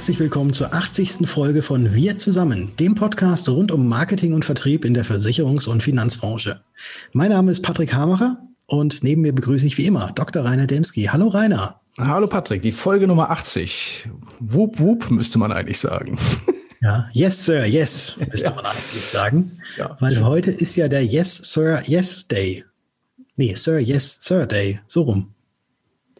Herzlich willkommen zur 80. Folge von Wir zusammen, dem Podcast rund um Marketing und Vertrieb in der Versicherungs- und Finanzbranche. Mein Name ist Patrick Hamacher und neben mir begrüße ich wie immer Dr. Rainer Demski. Hallo Rainer. Hallo Patrick, die Folge Nummer 80. Wup, wup, müsste man eigentlich sagen. Ja, yes, Sir, yes, müsste man eigentlich sagen. Ja. Weil heute ist ja der Yes, Sir, Yes Day. Nee, Sir, Yes, Sir Day. So rum.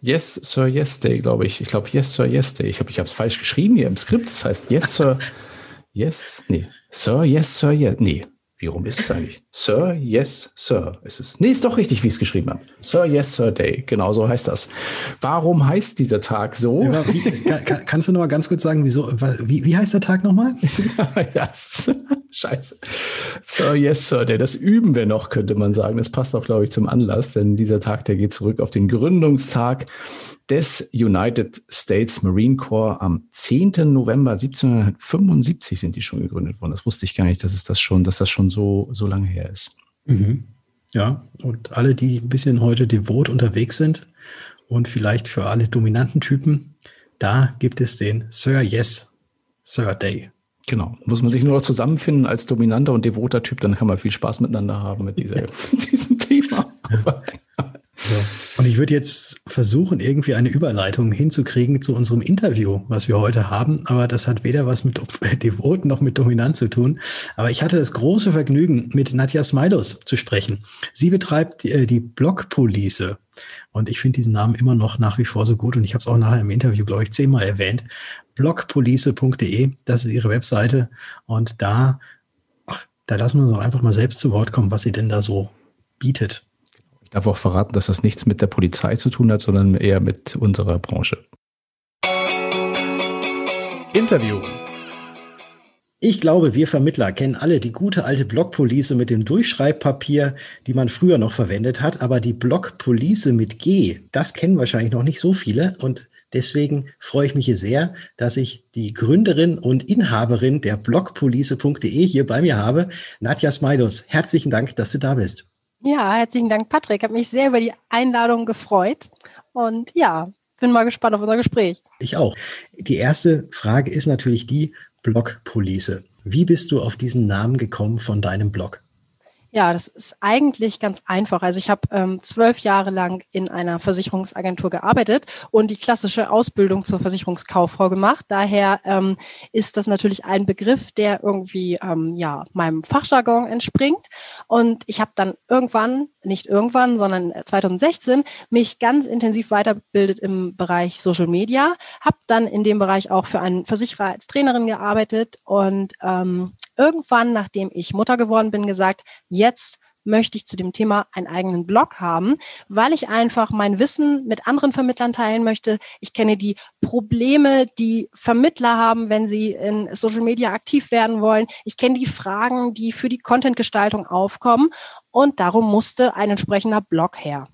Yes, Sir, Yes Day, glaube ich. Ich glaube, Yes, Sir, Yes Day. Ich glaube, ich habe es falsch geschrieben hier im Skript. Das heißt Yes, Sir, Yes, nee. Sir, Yes, Sir, Yes. Nee, wie rum ist es eigentlich? Sir, yes, Sir ist es. Nee, ist doch richtig, wie ich es geschrieben habe. Sir, yes, Sir Day. Genau so heißt das. Warum heißt dieser Tag so? Ja, wie, kann, kannst du noch mal ganz kurz sagen, wieso, wie, wie heißt der Tag nochmal? ja, scheiße. Sir, yes, Sir Day. Das üben wir noch, könnte man sagen. Das passt auch, glaube ich, zum Anlass, denn dieser Tag, der geht zurück auf den Gründungstag des United States Marine Corps am 10. November 1775 sind die schon gegründet worden. Das wusste ich gar nicht, dass es das schon, dass das schon so, so lange her ist. Mhm. Ja, und alle, die ein bisschen heute devot unterwegs sind und vielleicht für alle dominanten Typen, da gibt es den Sir Yes, Sir Day. Genau. Muss man sich nur noch zusammenfinden als dominanter und devoter Typ, dann kann man viel Spaß miteinander haben mit dieser, diesem Thema. Ja. So. Und ich würde jetzt versuchen, irgendwie eine Überleitung hinzukriegen zu unserem Interview, was wir heute haben. Aber das hat weder was mit Devot noch mit Dominant zu tun. Aber ich hatte das große Vergnügen, mit Nadja Smailos zu sprechen. Sie betreibt die, äh, die Blogpolice. Und ich finde diesen Namen immer noch nach wie vor so gut. Und ich habe es auch nachher im Interview, glaube ich, zehnmal erwähnt. blogpolice.de, das ist ihre Webseite. Und da, ach, da lassen wir uns auch einfach mal selbst zu Wort kommen, was sie denn da so bietet. Ich darf auch verraten, dass das nichts mit der Polizei zu tun hat, sondern eher mit unserer Branche. Interview. Ich glaube, wir Vermittler kennen alle die gute alte Blockpolice mit dem Durchschreibpapier, die man früher noch verwendet hat. Aber die Blockpolice mit G, das kennen wahrscheinlich noch nicht so viele. Und deswegen freue ich mich hier sehr, dass ich die Gründerin und Inhaberin der Blockpolice.de hier bei mir habe, Nadja Smaidos. Herzlichen Dank, dass du da bist. Ja, herzlichen Dank, Patrick. Hat mich sehr über die Einladung gefreut. Und ja, bin mal gespannt auf unser Gespräch. Ich auch. Die erste Frage ist natürlich die Blogpolice. Wie bist du auf diesen Namen gekommen von deinem Blog? Ja, das ist eigentlich ganz einfach. Also ich habe ähm, zwölf Jahre lang in einer Versicherungsagentur gearbeitet und die klassische Ausbildung zur Versicherungskauffrau gemacht. Daher ähm, ist das natürlich ein Begriff, der irgendwie ähm, ja meinem Fachjargon entspringt. Und ich habe dann irgendwann, nicht irgendwann, sondern 2016 mich ganz intensiv weitergebildet im Bereich Social Media, habe dann in dem Bereich auch für einen Versicherer als Trainerin gearbeitet und ähm, irgendwann, nachdem ich Mutter geworden bin, gesagt, jetzt möchte ich zu dem Thema einen eigenen Blog haben, weil ich einfach mein Wissen mit anderen Vermittlern teilen möchte. Ich kenne die Probleme, die Vermittler haben, wenn sie in Social Media aktiv werden wollen. Ich kenne die Fragen, die für die Contentgestaltung aufkommen. Und darum musste ein entsprechender Blog her.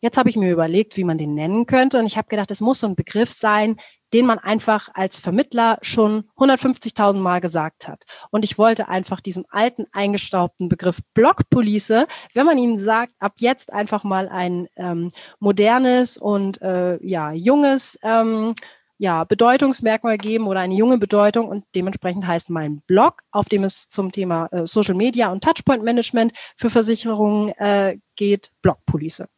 Jetzt habe ich mir überlegt, wie man den nennen könnte. Und ich habe gedacht, es muss so ein Begriff sein, den man einfach als Vermittler schon 150.000 Mal gesagt hat. Und ich wollte einfach diesem alten, eingestaubten Begriff Blockpolice, wenn man ihnen sagt, ab jetzt einfach mal ein ähm, modernes und äh, ja, junges ähm, ja, Bedeutungsmerkmal geben oder eine junge Bedeutung und dementsprechend heißt mein Blog, auf dem es zum Thema äh, Social Media und Touchpoint Management für Versicherungen äh, geht, Blockpolice.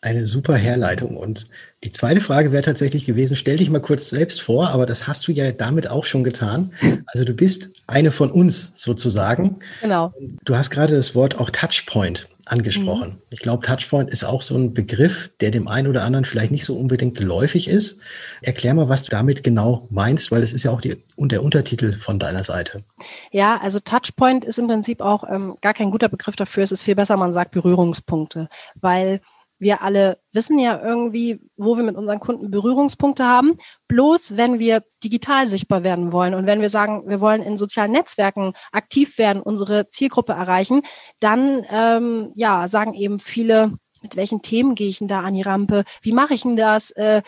Eine super Herleitung. Und die zweite Frage wäre tatsächlich gewesen, stell dich mal kurz selbst vor, aber das hast du ja damit auch schon getan. Also du bist eine von uns sozusagen. Genau. Du hast gerade das Wort auch Touchpoint angesprochen. Mhm. Ich glaube, Touchpoint ist auch so ein Begriff, der dem einen oder anderen vielleicht nicht so unbedingt geläufig ist. Erklär mal, was du damit genau meinst, weil das ist ja auch die, der Untertitel von deiner Seite. Ja, also Touchpoint ist im Prinzip auch ähm, gar kein guter Begriff dafür. Es ist viel besser, man sagt Berührungspunkte, weil wir alle wissen ja irgendwie, wo wir mit unseren Kunden Berührungspunkte haben. Bloß wenn wir digital sichtbar werden wollen und wenn wir sagen, wir wollen in sozialen Netzwerken aktiv werden, unsere Zielgruppe erreichen, dann ähm, ja sagen eben viele, mit welchen Themen gehe ich denn da an die Rampe? Wie mache ich denn das? Äh,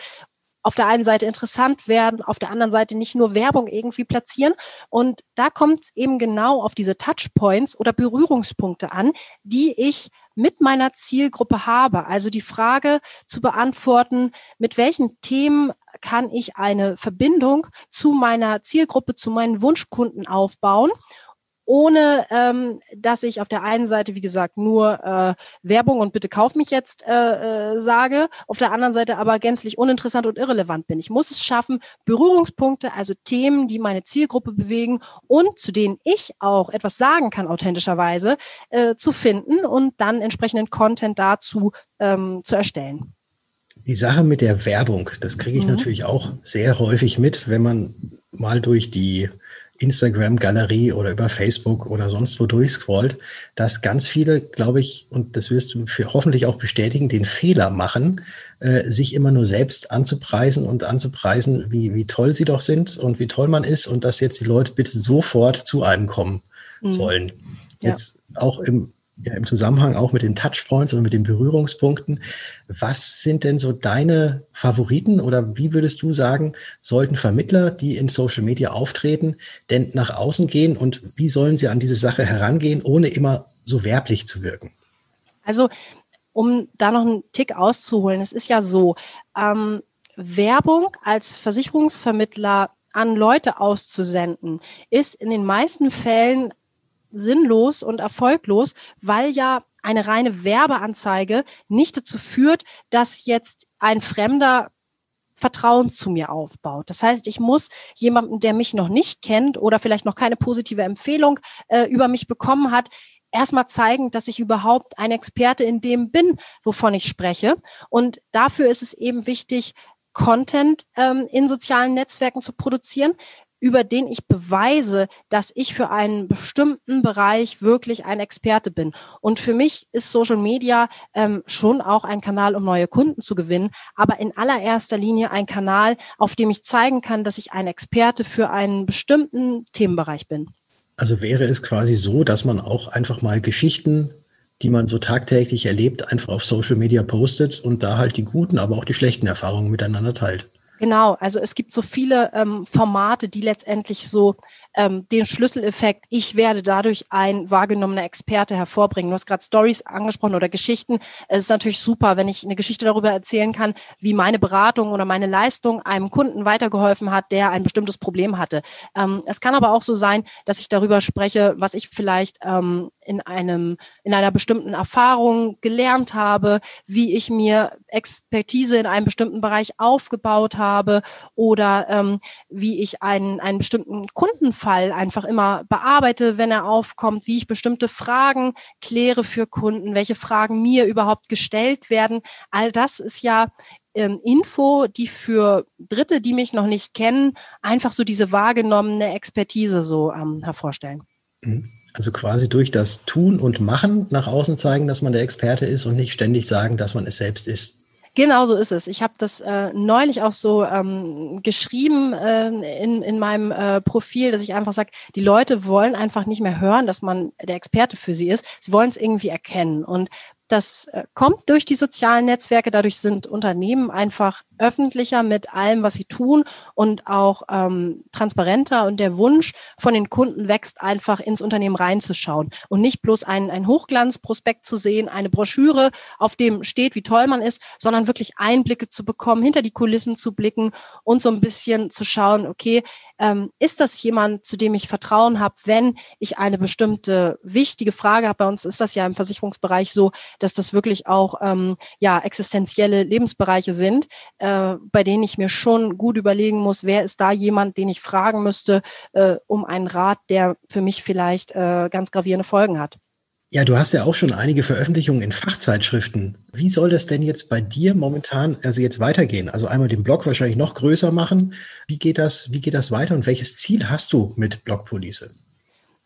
auf der einen Seite interessant werden, auf der anderen Seite nicht nur Werbung irgendwie platzieren. Und da kommt es eben genau auf diese Touchpoints oder Berührungspunkte an, die ich mit meiner Zielgruppe habe. Also die Frage zu beantworten, mit welchen Themen kann ich eine Verbindung zu meiner Zielgruppe, zu meinen Wunschkunden aufbauen ohne ähm, dass ich auf der einen Seite, wie gesagt, nur äh, Werbung und bitte kauf mich jetzt äh, äh, sage, auf der anderen Seite aber gänzlich uninteressant und irrelevant bin. Ich muss es schaffen, Berührungspunkte, also Themen, die meine Zielgruppe bewegen und zu denen ich auch etwas sagen kann, authentischerweise, äh, zu finden und dann entsprechenden Content dazu ähm, zu erstellen. Die Sache mit der Werbung, das kriege ich mhm. natürlich auch sehr häufig mit, wenn man mal durch die Instagram-Galerie oder über Facebook oder sonst wo durchscrollt, dass ganz viele, glaube ich, und das wirst du für hoffentlich auch bestätigen, den Fehler machen, äh, sich immer nur selbst anzupreisen und anzupreisen, wie, wie toll sie doch sind und wie toll man ist und dass jetzt die Leute bitte sofort zu einem kommen mhm. sollen. Jetzt ja. auch im ja, im Zusammenhang auch mit den Touchpoints oder mit den Berührungspunkten. Was sind denn so deine Favoriten oder wie würdest du sagen, sollten Vermittler, die in Social Media auftreten, denn nach außen gehen und wie sollen sie an diese Sache herangehen, ohne immer so werblich zu wirken? Also, um da noch einen Tick auszuholen, es ist ja so, ähm, Werbung als Versicherungsvermittler an Leute auszusenden, ist in den meisten Fällen sinnlos und erfolglos, weil ja eine reine Werbeanzeige nicht dazu führt, dass jetzt ein Fremder Vertrauen zu mir aufbaut. Das heißt, ich muss jemanden, der mich noch nicht kennt oder vielleicht noch keine positive Empfehlung äh, über mich bekommen hat, erstmal zeigen, dass ich überhaupt ein Experte in dem bin, wovon ich spreche. Und dafür ist es eben wichtig, Content ähm, in sozialen Netzwerken zu produzieren, über den ich beweise, dass ich für einen bestimmten Bereich wirklich ein Experte bin. Und für mich ist Social Media ähm, schon auch ein Kanal, um neue Kunden zu gewinnen, aber in allererster Linie ein Kanal, auf dem ich zeigen kann, dass ich ein Experte für einen bestimmten Themenbereich bin. Also wäre es quasi so, dass man auch einfach mal Geschichten die man so tagtäglich erlebt, einfach auf Social Media postet und da halt die guten, aber auch die schlechten Erfahrungen miteinander teilt. Genau, also es gibt so viele ähm, Formate, die letztendlich so ähm, den Schlüsseleffekt, ich werde dadurch ein wahrgenommener Experte hervorbringen. Du hast gerade Stories angesprochen oder Geschichten. Es ist natürlich super, wenn ich eine Geschichte darüber erzählen kann, wie meine Beratung oder meine Leistung einem Kunden weitergeholfen hat, der ein bestimmtes Problem hatte. Ähm, es kann aber auch so sein, dass ich darüber spreche, was ich vielleicht ähm, in einem, in einer bestimmten Erfahrung gelernt habe, wie ich mir Expertise in einem bestimmten Bereich aufgebaut habe oder ähm, wie ich einen, einen bestimmten Kundenfall einfach immer bearbeite, wenn er aufkommt, wie ich bestimmte Fragen kläre für Kunden, welche Fragen mir überhaupt gestellt werden. All das ist ja ähm, Info, die für Dritte, die mich noch nicht kennen, einfach so diese wahrgenommene Expertise so ähm, hervorstellen. Mhm. Also quasi durch das Tun und Machen nach außen zeigen, dass man der Experte ist und nicht ständig sagen, dass man es selbst ist. Genau so ist es. Ich habe das äh, neulich auch so ähm, geschrieben äh, in, in meinem äh, Profil, dass ich einfach sage, die Leute wollen einfach nicht mehr hören, dass man der Experte für sie ist. Sie wollen es irgendwie erkennen. Und das äh, kommt durch die sozialen Netzwerke. Dadurch sind Unternehmen einfach öffentlicher mit allem, was sie tun und auch ähm, transparenter. Und der Wunsch von den Kunden wächst einfach ins Unternehmen reinzuschauen und nicht bloß ein, ein Hochglanzprospekt zu sehen, eine Broschüre, auf dem steht, wie toll man ist, sondern wirklich Einblicke zu bekommen, hinter die Kulissen zu blicken und so ein bisschen zu schauen, okay, ähm, ist das jemand, zu dem ich Vertrauen habe, wenn ich eine bestimmte wichtige Frage habe? Bei uns ist das ja im Versicherungsbereich so, dass das wirklich auch ähm, ja existenzielle Lebensbereiche sind, äh, bei denen ich mir schon gut überlegen muss, wer ist da jemand, den ich fragen müsste, äh, um einen Rat, der für mich vielleicht äh, ganz gravierende Folgen hat. Ja, du hast ja auch schon einige Veröffentlichungen in Fachzeitschriften. Wie soll das denn jetzt bei dir momentan, also jetzt weitergehen? Also einmal den Blog wahrscheinlich noch größer machen. Wie geht das, wie geht das weiter und welches Ziel hast du mit Blogpolice?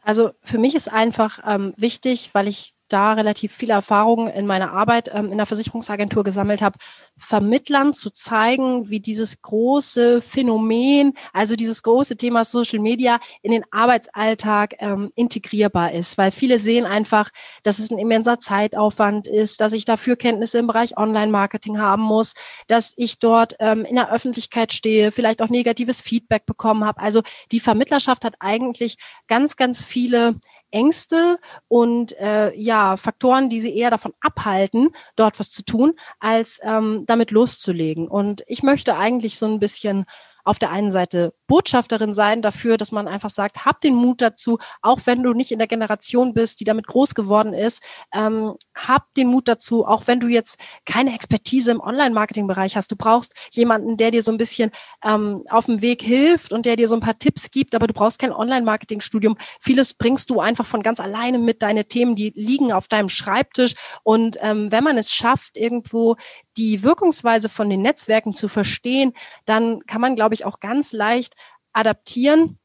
Also für mich ist einfach ähm, wichtig, weil ich da relativ viele Erfahrungen in meiner Arbeit ähm, in der Versicherungsagentur gesammelt habe, Vermittlern zu zeigen, wie dieses große Phänomen, also dieses große Thema Social Media in den Arbeitsalltag ähm, integrierbar ist. Weil viele sehen einfach, dass es ein immenser Zeitaufwand ist, dass ich dafür Kenntnisse im Bereich Online-Marketing haben muss, dass ich dort ähm, in der Öffentlichkeit stehe, vielleicht auch negatives Feedback bekommen habe. Also die Vermittlerschaft hat eigentlich ganz, ganz viele Ängste und äh, ja, Faktoren, die sie eher davon abhalten, dort was zu tun, als ähm, damit loszulegen. Und ich möchte eigentlich so ein bisschen auf der einen Seite Botschafterin sein dafür, dass man einfach sagt, hab den Mut dazu, auch wenn du nicht in der Generation bist, die damit groß geworden ist, ähm, hab den Mut dazu, auch wenn du jetzt keine Expertise im Online-Marketing-Bereich hast. Du brauchst jemanden, der dir so ein bisschen ähm, auf dem Weg hilft und der dir so ein paar Tipps gibt, aber du brauchst kein Online-Marketing-Studium. Vieles bringst du einfach von ganz alleine mit. Deine Themen, die liegen auf deinem Schreibtisch. Und ähm, wenn man es schafft, irgendwo die Wirkungsweise von den Netzwerken zu verstehen, dann kann man, glaube ich, auch ganz leicht adaptieren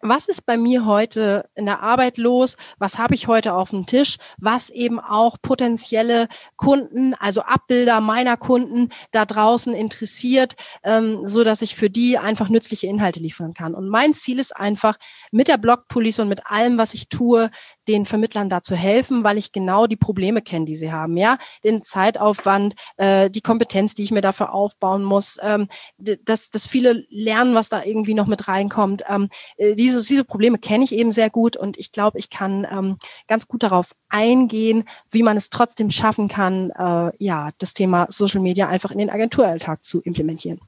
was ist bei mir heute in der Arbeit los? Was habe ich heute auf dem Tisch? Was eben auch potenzielle Kunden, also Abbilder meiner Kunden da draußen interessiert, ähm, so dass ich für die einfach nützliche Inhalte liefern kann. Und mein Ziel ist einfach, mit der Blogpolice und mit allem, was ich tue, den Vermittlern da zu helfen, weil ich genau die Probleme kenne, die sie haben. Ja, den Zeitaufwand, äh, die Kompetenz, die ich mir dafür aufbauen muss, ähm, das, das viele Lernen, was da irgendwie noch mit reinkommt. Ähm, äh, die diese, diese Probleme kenne ich eben sehr gut und ich glaube, ich kann ähm, ganz gut darauf eingehen, wie man es trotzdem schaffen kann, äh, ja, das Thema Social Media einfach in den Agenturalltag zu implementieren.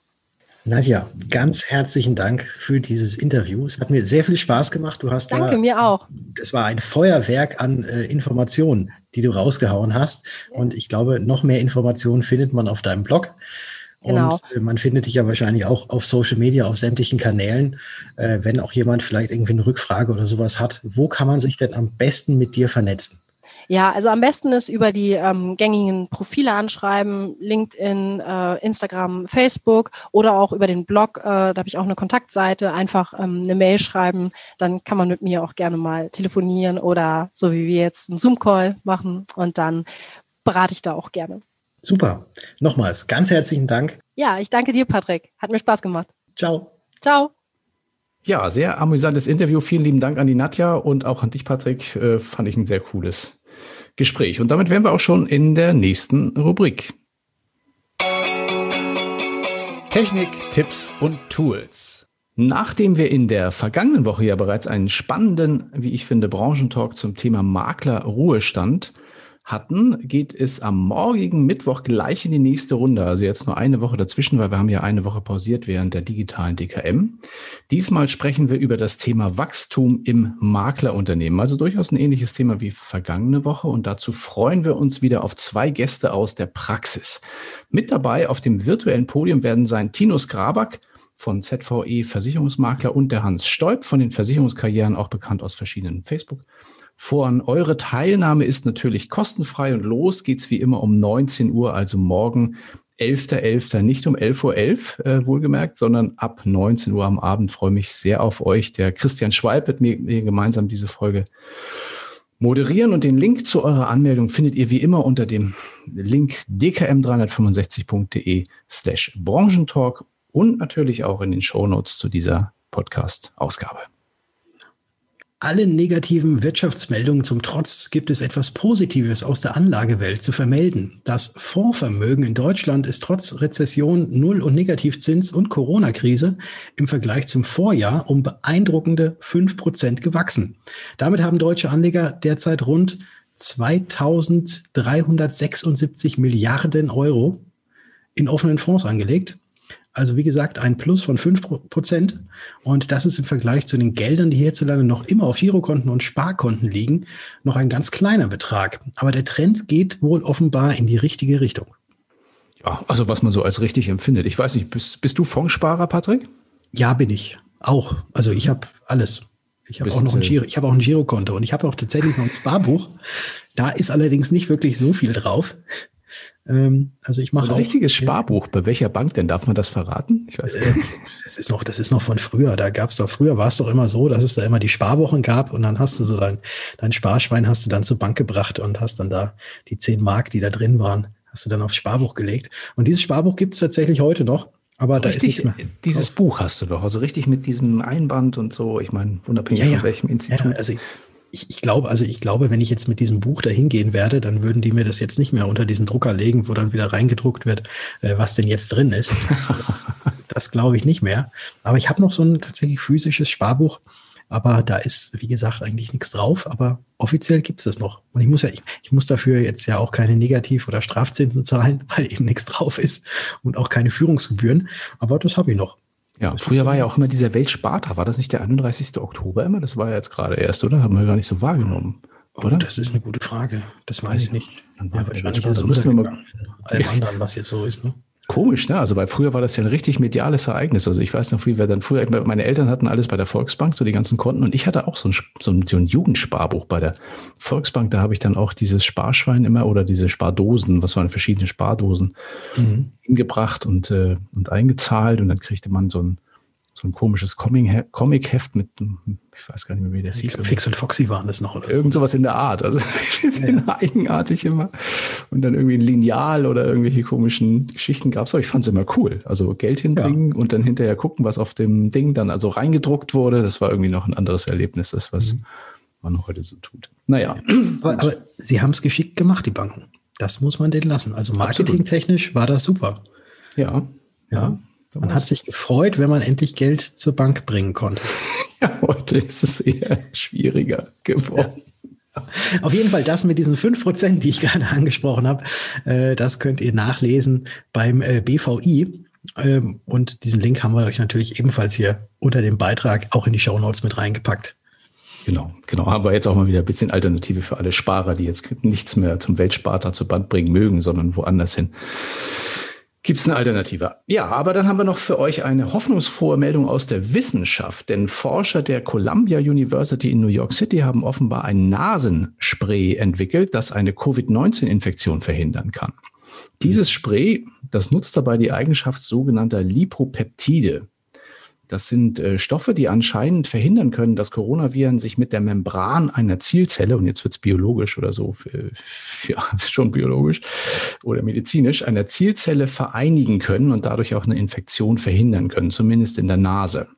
Nadja, ganz herzlichen Dank für dieses Interview. Es hat mir sehr viel Spaß gemacht. Du hast Danke, da, mir auch. Es war ein Feuerwerk an äh, Informationen, die du rausgehauen hast. Und ich glaube, noch mehr Informationen findet man auf deinem Blog. Genau. Und äh, man findet dich ja wahrscheinlich auch auf Social Media, auf sämtlichen Kanälen. Äh, wenn auch jemand vielleicht irgendwie eine Rückfrage oder sowas hat, wo kann man sich denn am besten mit dir vernetzen? Ja, also am besten ist über die ähm, gängigen Profile anschreiben, LinkedIn, äh, Instagram, Facebook oder auch über den Blog. Äh, da habe ich auch eine Kontaktseite. Einfach ähm, eine Mail schreiben, dann kann man mit mir auch gerne mal telefonieren oder so wie wir jetzt einen Zoom-Call machen und dann berate ich da auch gerne. Super. Nochmals ganz herzlichen Dank. Ja, ich danke dir, Patrick. Hat mir Spaß gemacht. Ciao. Ciao. Ja, sehr amüsantes Interview. Vielen lieben Dank an die Nadja und auch an dich, Patrick. Äh, fand ich ein sehr cooles Gespräch. Und damit wären wir auch schon in der nächsten Rubrik. Technik, Tipps und Tools. Nachdem wir in der vergangenen Woche ja bereits einen spannenden, wie ich finde, Branchentalk zum Thema Makler Ruhestand hatten, geht es am morgigen Mittwoch gleich in die nächste Runde. Also jetzt nur eine Woche dazwischen, weil wir haben ja eine Woche pausiert während der digitalen DKM. Diesmal sprechen wir über das Thema Wachstum im Maklerunternehmen. Also durchaus ein ähnliches Thema wie vergangene Woche. Und dazu freuen wir uns wieder auf zwei Gäste aus der Praxis. Mit dabei auf dem virtuellen Podium werden sein Tinus Graback von ZVE Versicherungsmakler und der Hans Stolp von den Versicherungskarrieren, auch bekannt aus verschiedenen Facebook- Foren. Eure Teilnahme ist natürlich kostenfrei und los geht's wie immer um 19 Uhr, also morgen 11.11., .11., nicht um 11.11 Uhr äh, wohlgemerkt, sondern ab 19 Uhr am Abend. Freue mich sehr auf euch. Der Christian Schwalb wird mir, mir gemeinsam diese Folge moderieren und den Link zu eurer Anmeldung findet ihr wie immer unter dem Link dkm365.de slash Branchentalk und natürlich auch in den Shownotes zu dieser Podcast-Ausgabe. Allen negativen Wirtschaftsmeldungen zum Trotz gibt es etwas Positives aus der Anlagewelt zu vermelden. Das Fondsvermögen in Deutschland ist trotz Rezession, Null- und Negativzins und Corona-Krise im Vergleich zum Vorjahr um beeindruckende fünf Prozent gewachsen. Damit haben deutsche Anleger derzeit rund 2376 Milliarden Euro in offenen Fonds angelegt. Also wie gesagt, ein Plus von 5%. Und das ist im Vergleich zu den Geldern, die hierzulande noch immer auf Girokonten und Sparkonten liegen, noch ein ganz kleiner Betrag. Aber der Trend geht wohl offenbar in die richtige Richtung. Ja, also was man so als richtig empfindet. Ich weiß nicht, bist, bist du Fondssparer, Patrick? Ja, bin ich. Auch. Also ich habe alles. Ich habe auch noch ein Giro, ich habe auch ein Girokonto und ich habe auch tatsächlich noch ein Sparbuch. Da ist allerdings nicht wirklich so viel drauf. Ähm, also ich mache so ein richtiges Sparbuch. Bei welcher Bank denn? Darf man das verraten? Ich weiß nicht. Das ist noch, das ist noch von früher. Da gab es doch früher war es doch immer so, dass es da immer die Sparwochen gab und dann hast du so dein, dein Sparschwein hast du dann zur Bank gebracht und hast dann da die zehn Mark, die da drin waren, hast du dann aufs Sparbuch gelegt. Und dieses Sparbuch gibt es tatsächlich heute noch. Aber so da richtig, ist mehr. Dieses. Buch hast du doch, also richtig mit diesem Einband und so. Ich meine, unabhängig ja, ja. von welchem Institut. Ja, also ich, ich glaube, also ich glaube, wenn ich jetzt mit diesem Buch dahin gehen werde, dann würden die mir das jetzt nicht mehr unter diesen Drucker legen, wo dann wieder reingedruckt wird, äh, was denn jetzt drin ist. Das, das glaube ich nicht mehr. Aber ich habe noch so ein tatsächlich physisches Sparbuch. Aber da ist, wie gesagt, eigentlich nichts drauf. Aber offiziell gibt es das noch. Und ich muss ja, ich, ich, muss dafür jetzt ja auch keine Negativ- oder Strafzinsen zahlen, weil eben nichts drauf ist und auch keine Führungsgebühren. Aber das habe ich noch. Ja, früher war ja auch immer dieser Weltsparta. War das nicht der 31. Oktober immer? Das war ja jetzt gerade erst, oder? Haben wir gar nicht so wahrgenommen. Oh, oder? das ist eine gute Frage. Das weiß ich nicht. Ja, wahrscheinlich also müssen wir mal allem anderen, was jetzt so ist. Ne? Komisch, ne? Also, weil früher war das ja ein richtig mediales Ereignis. Also, ich weiß noch, wie wir dann früher, meine Eltern hatten alles bei der Volksbank, so die ganzen Konten. Und ich hatte auch so ein, so ein, so ein Jugendsparbuch bei der Volksbank. Da habe ich dann auch dieses Sparschwein immer oder diese Spardosen, was waren verschiedene Spardosen, mhm. hingebracht und, äh, und eingezahlt. Und dann kriegte man so ein, so ein komisches Comic-Heft mit, ich weiß gar nicht mehr, wie das hieß. Fix und Foxy waren das noch, oder. Irgend sowas in der Art. Also, wir sind ja. eigenartig immer. Und dann irgendwie ein Lineal oder irgendwelche komischen Geschichten gab es. Aber ich fand es immer cool. Also Geld hinbringen ja. und dann hinterher gucken, was auf dem Ding dann also reingedruckt wurde. Das war irgendwie noch ein anderes Erlebnis, das, was mhm. man heute so tut. Naja. Aber, aber sie haben es geschickt gemacht, die Banken. Das muss man denen lassen. Also marketingtechnisch war das super. Ja. Ja. Man hat sich gefreut, wenn man endlich Geld zur Bank bringen konnte. Ja, heute ist es eher schwieriger geworden. Ja. Auf jeden Fall das mit diesen 5%, die ich gerade angesprochen habe, äh, das könnt ihr nachlesen beim äh, BVI. Ähm, und diesen Link haben wir euch natürlich ebenfalls hier unter dem Beitrag auch in die Show Notes mit reingepackt. Genau, genau. Aber jetzt auch mal wieder ein bisschen Alternative für alle Sparer, die jetzt nichts mehr zum Weltsparter zur Band bringen mögen, sondern woanders hin. Gibt es eine Alternative? Ja, aber dann haben wir noch für euch eine hoffnungsfrohe Meldung aus der Wissenschaft. Denn Forscher der Columbia University in New York City haben offenbar ein Nasenspray entwickelt, das eine Covid-19-Infektion verhindern kann. Dieses Spray, das nutzt dabei die Eigenschaft sogenannter Lipopeptide. Das sind äh, Stoffe, die anscheinend verhindern können, dass Coronaviren sich mit der Membran einer Zielzelle, und jetzt wird es biologisch oder so, für, ja, schon biologisch oder medizinisch, einer Zielzelle vereinigen können und dadurch auch eine Infektion verhindern können, zumindest in der Nase.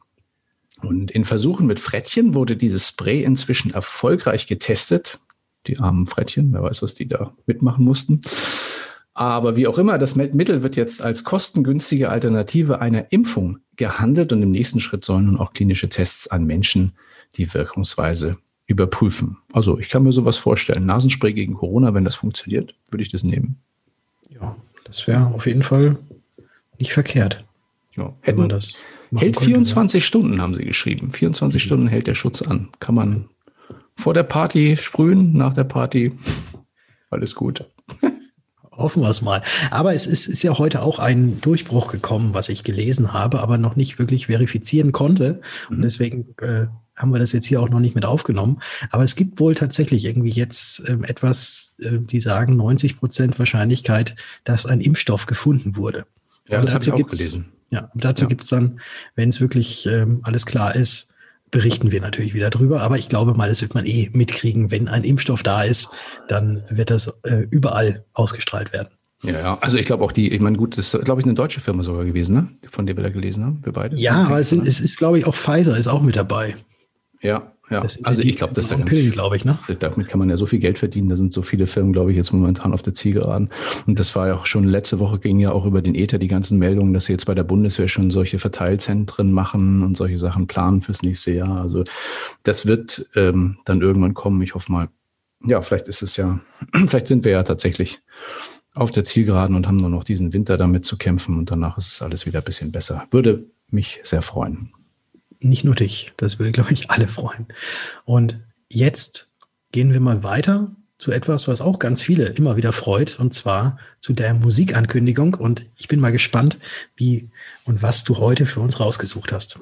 Und in Versuchen mit Frettchen wurde dieses Spray inzwischen erfolgreich getestet. Die armen Frettchen, wer weiß, was die da mitmachen mussten. Aber wie auch immer, das Mittel wird jetzt als kostengünstige Alternative einer Impfung gehandelt und im nächsten Schritt sollen nun auch klinische Tests an Menschen die Wirkungsweise überprüfen. Also ich kann mir sowas vorstellen. Nasenspray gegen Corona, wenn das funktioniert, würde ich das nehmen. Ja, das wäre auf jeden Fall nicht verkehrt. Ja, hätten wir das. Hält 24 ja. Stunden, haben sie geschrieben. 24 mhm. Stunden hält der Schutz an. Kann man vor der Party sprühen, nach der Party. Alles gut. Hoffen wir es mal. Aber es ist, ist, ja heute auch ein Durchbruch gekommen, was ich gelesen habe, aber noch nicht wirklich verifizieren konnte. Und mhm. deswegen äh, haben wir das jetzt hier auch noch nicht mit aufgenommen. Aber es gibt wohl tatsächlich irgendwie jetzt ähm, etwas, äh, die sagen 90 Prozent Wahrscheinlichkeit, dass ein Impfstoff gefunden wurde. Ja, das habe ich auch gelesen. Ja, dazu ja. gibt es dann, wenn es wirklich ähm, alles klar ist, berichten wir natürlich wieder drüber. Aber ich glaube mal, das wird man eh mitkriegen. Wenn ein Impfstoff da ist, dann wird das äh, überall ausgestrahlt werden. Ja, ja. Also ich glaube auch die, ich meine, gut, das ist, glaube ich, eine deutsche Firma sogar gewesen, ne? Von der wir da gelesen haben, wir beide. Ja, aber es, sind, es ist, glaube ich, auch Pfizer ist auch mit dabei. Ja, ja. Also ich glaube, das ist ja ganz, glaube ich, ne? Damit kann man ja so viel Geld verdienen. Da sind so viele Firmen, glaube ich, jetzt momentan auf der Zielgeraden. Und das war ja auch schon letzte Woche ging ja auch über den Ether die ganzen Meldungen, dass sie jetzt bei der Bundeswehr schon solche Verteilzentren machen und solche Sachen planen fürs nächste Jahr. Also das wird ähm, dann irgendwann kommen. Ich hoffe mal, ja, vielleicht ist es ja, vielleicht sind wir ja tatsächlich auf der Zielgeraden und haben nur noch diesen Winter damit zu kämpfen und danach ist es alles wieder ein bisschen besser. Würde mich sehr freuen nicht nur dich. Das würde, glaube ich, alle freuen. Und jetzt gehen wir mal weiter zu etwas, was auch ganz viele immer wieder freut, und zwar zu der Musikankündigung. Und ich bin mal gespannt, wie und was du heute für uns rausgesucht hast.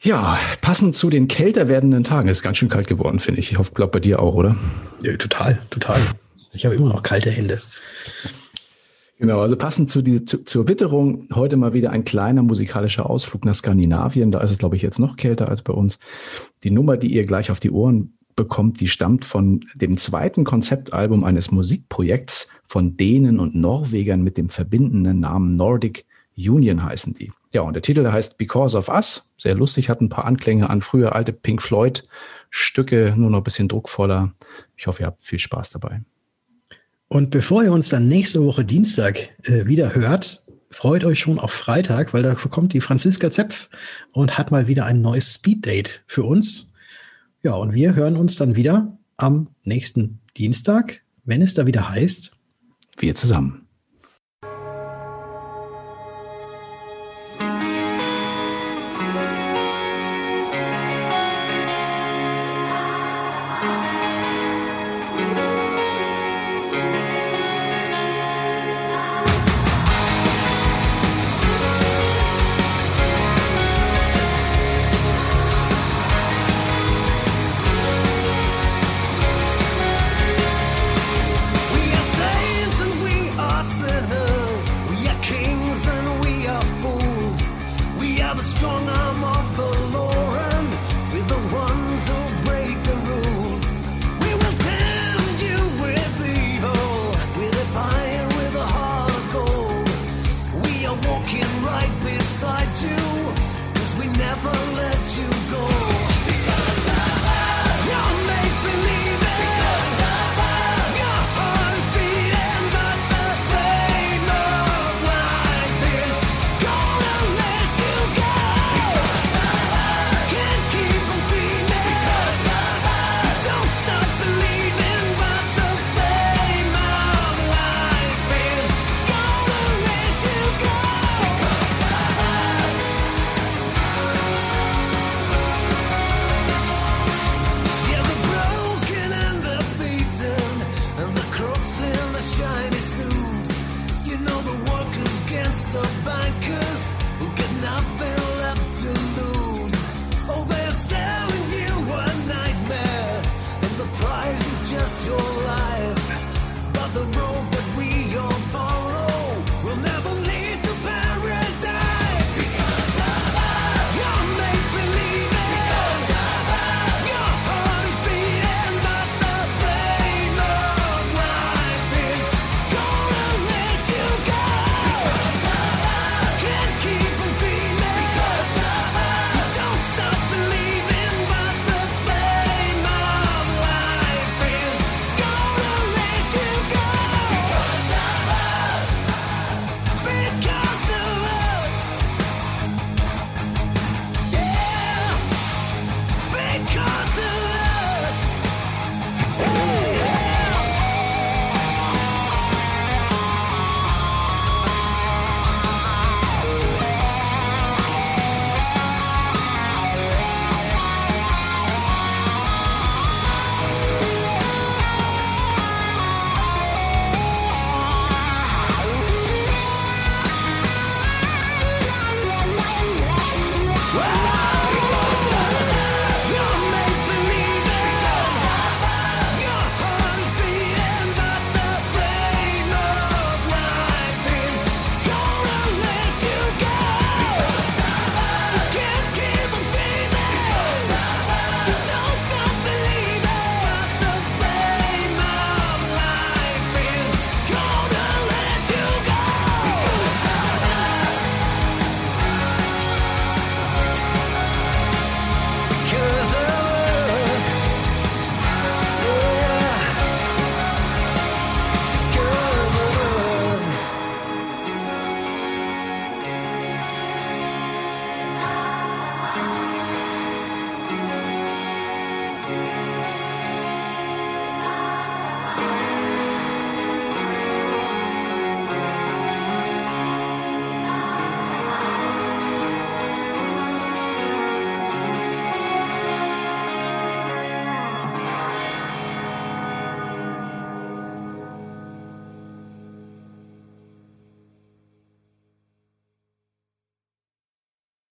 Ja, passend zu den kälter werdenden Tagen. Es ist ganz schön kalt geworden, finde ich. Ich hoffe, glaubt bei dir auch, oder? Ja, total, total. Ich habe immer noch kalte Hände. Genau, also passend zu die, zu, zur Witterung heute mal wieder ein kleiner musikalischer Ausflug nach Skandinavien. Da ist es, glaube ich, jetzt noch kälter als bei uns. Die Nummer, die ihr gleich auf die Ohren bekommt, die stammt von dem zweiten Konzeptalbum eines Musikprojekts von Dänen und Norwegern mit dem verbindenden Namen Nordic Union heißen die. Ja, und der Titel heißt Because of Us. Sehr lustig, hat ein paar Anklänge an früher alte Pink Floyd Stücke, nur noch ein bisschen druckvoller. Ich hoffe, ihr habt viel Spaß dabei. Und bevor ihr uns dann nächste Woche Dienstag äh, wieder hört, freut euch schon auf Freitag, weil da kommt die Franziska Zepf und hat mal wieder ein neues Speeddate für uns. Ja, und wir hören uns dann wieder am nächsten Dienstag, wenn es da wieder heißt. Wir zusammen.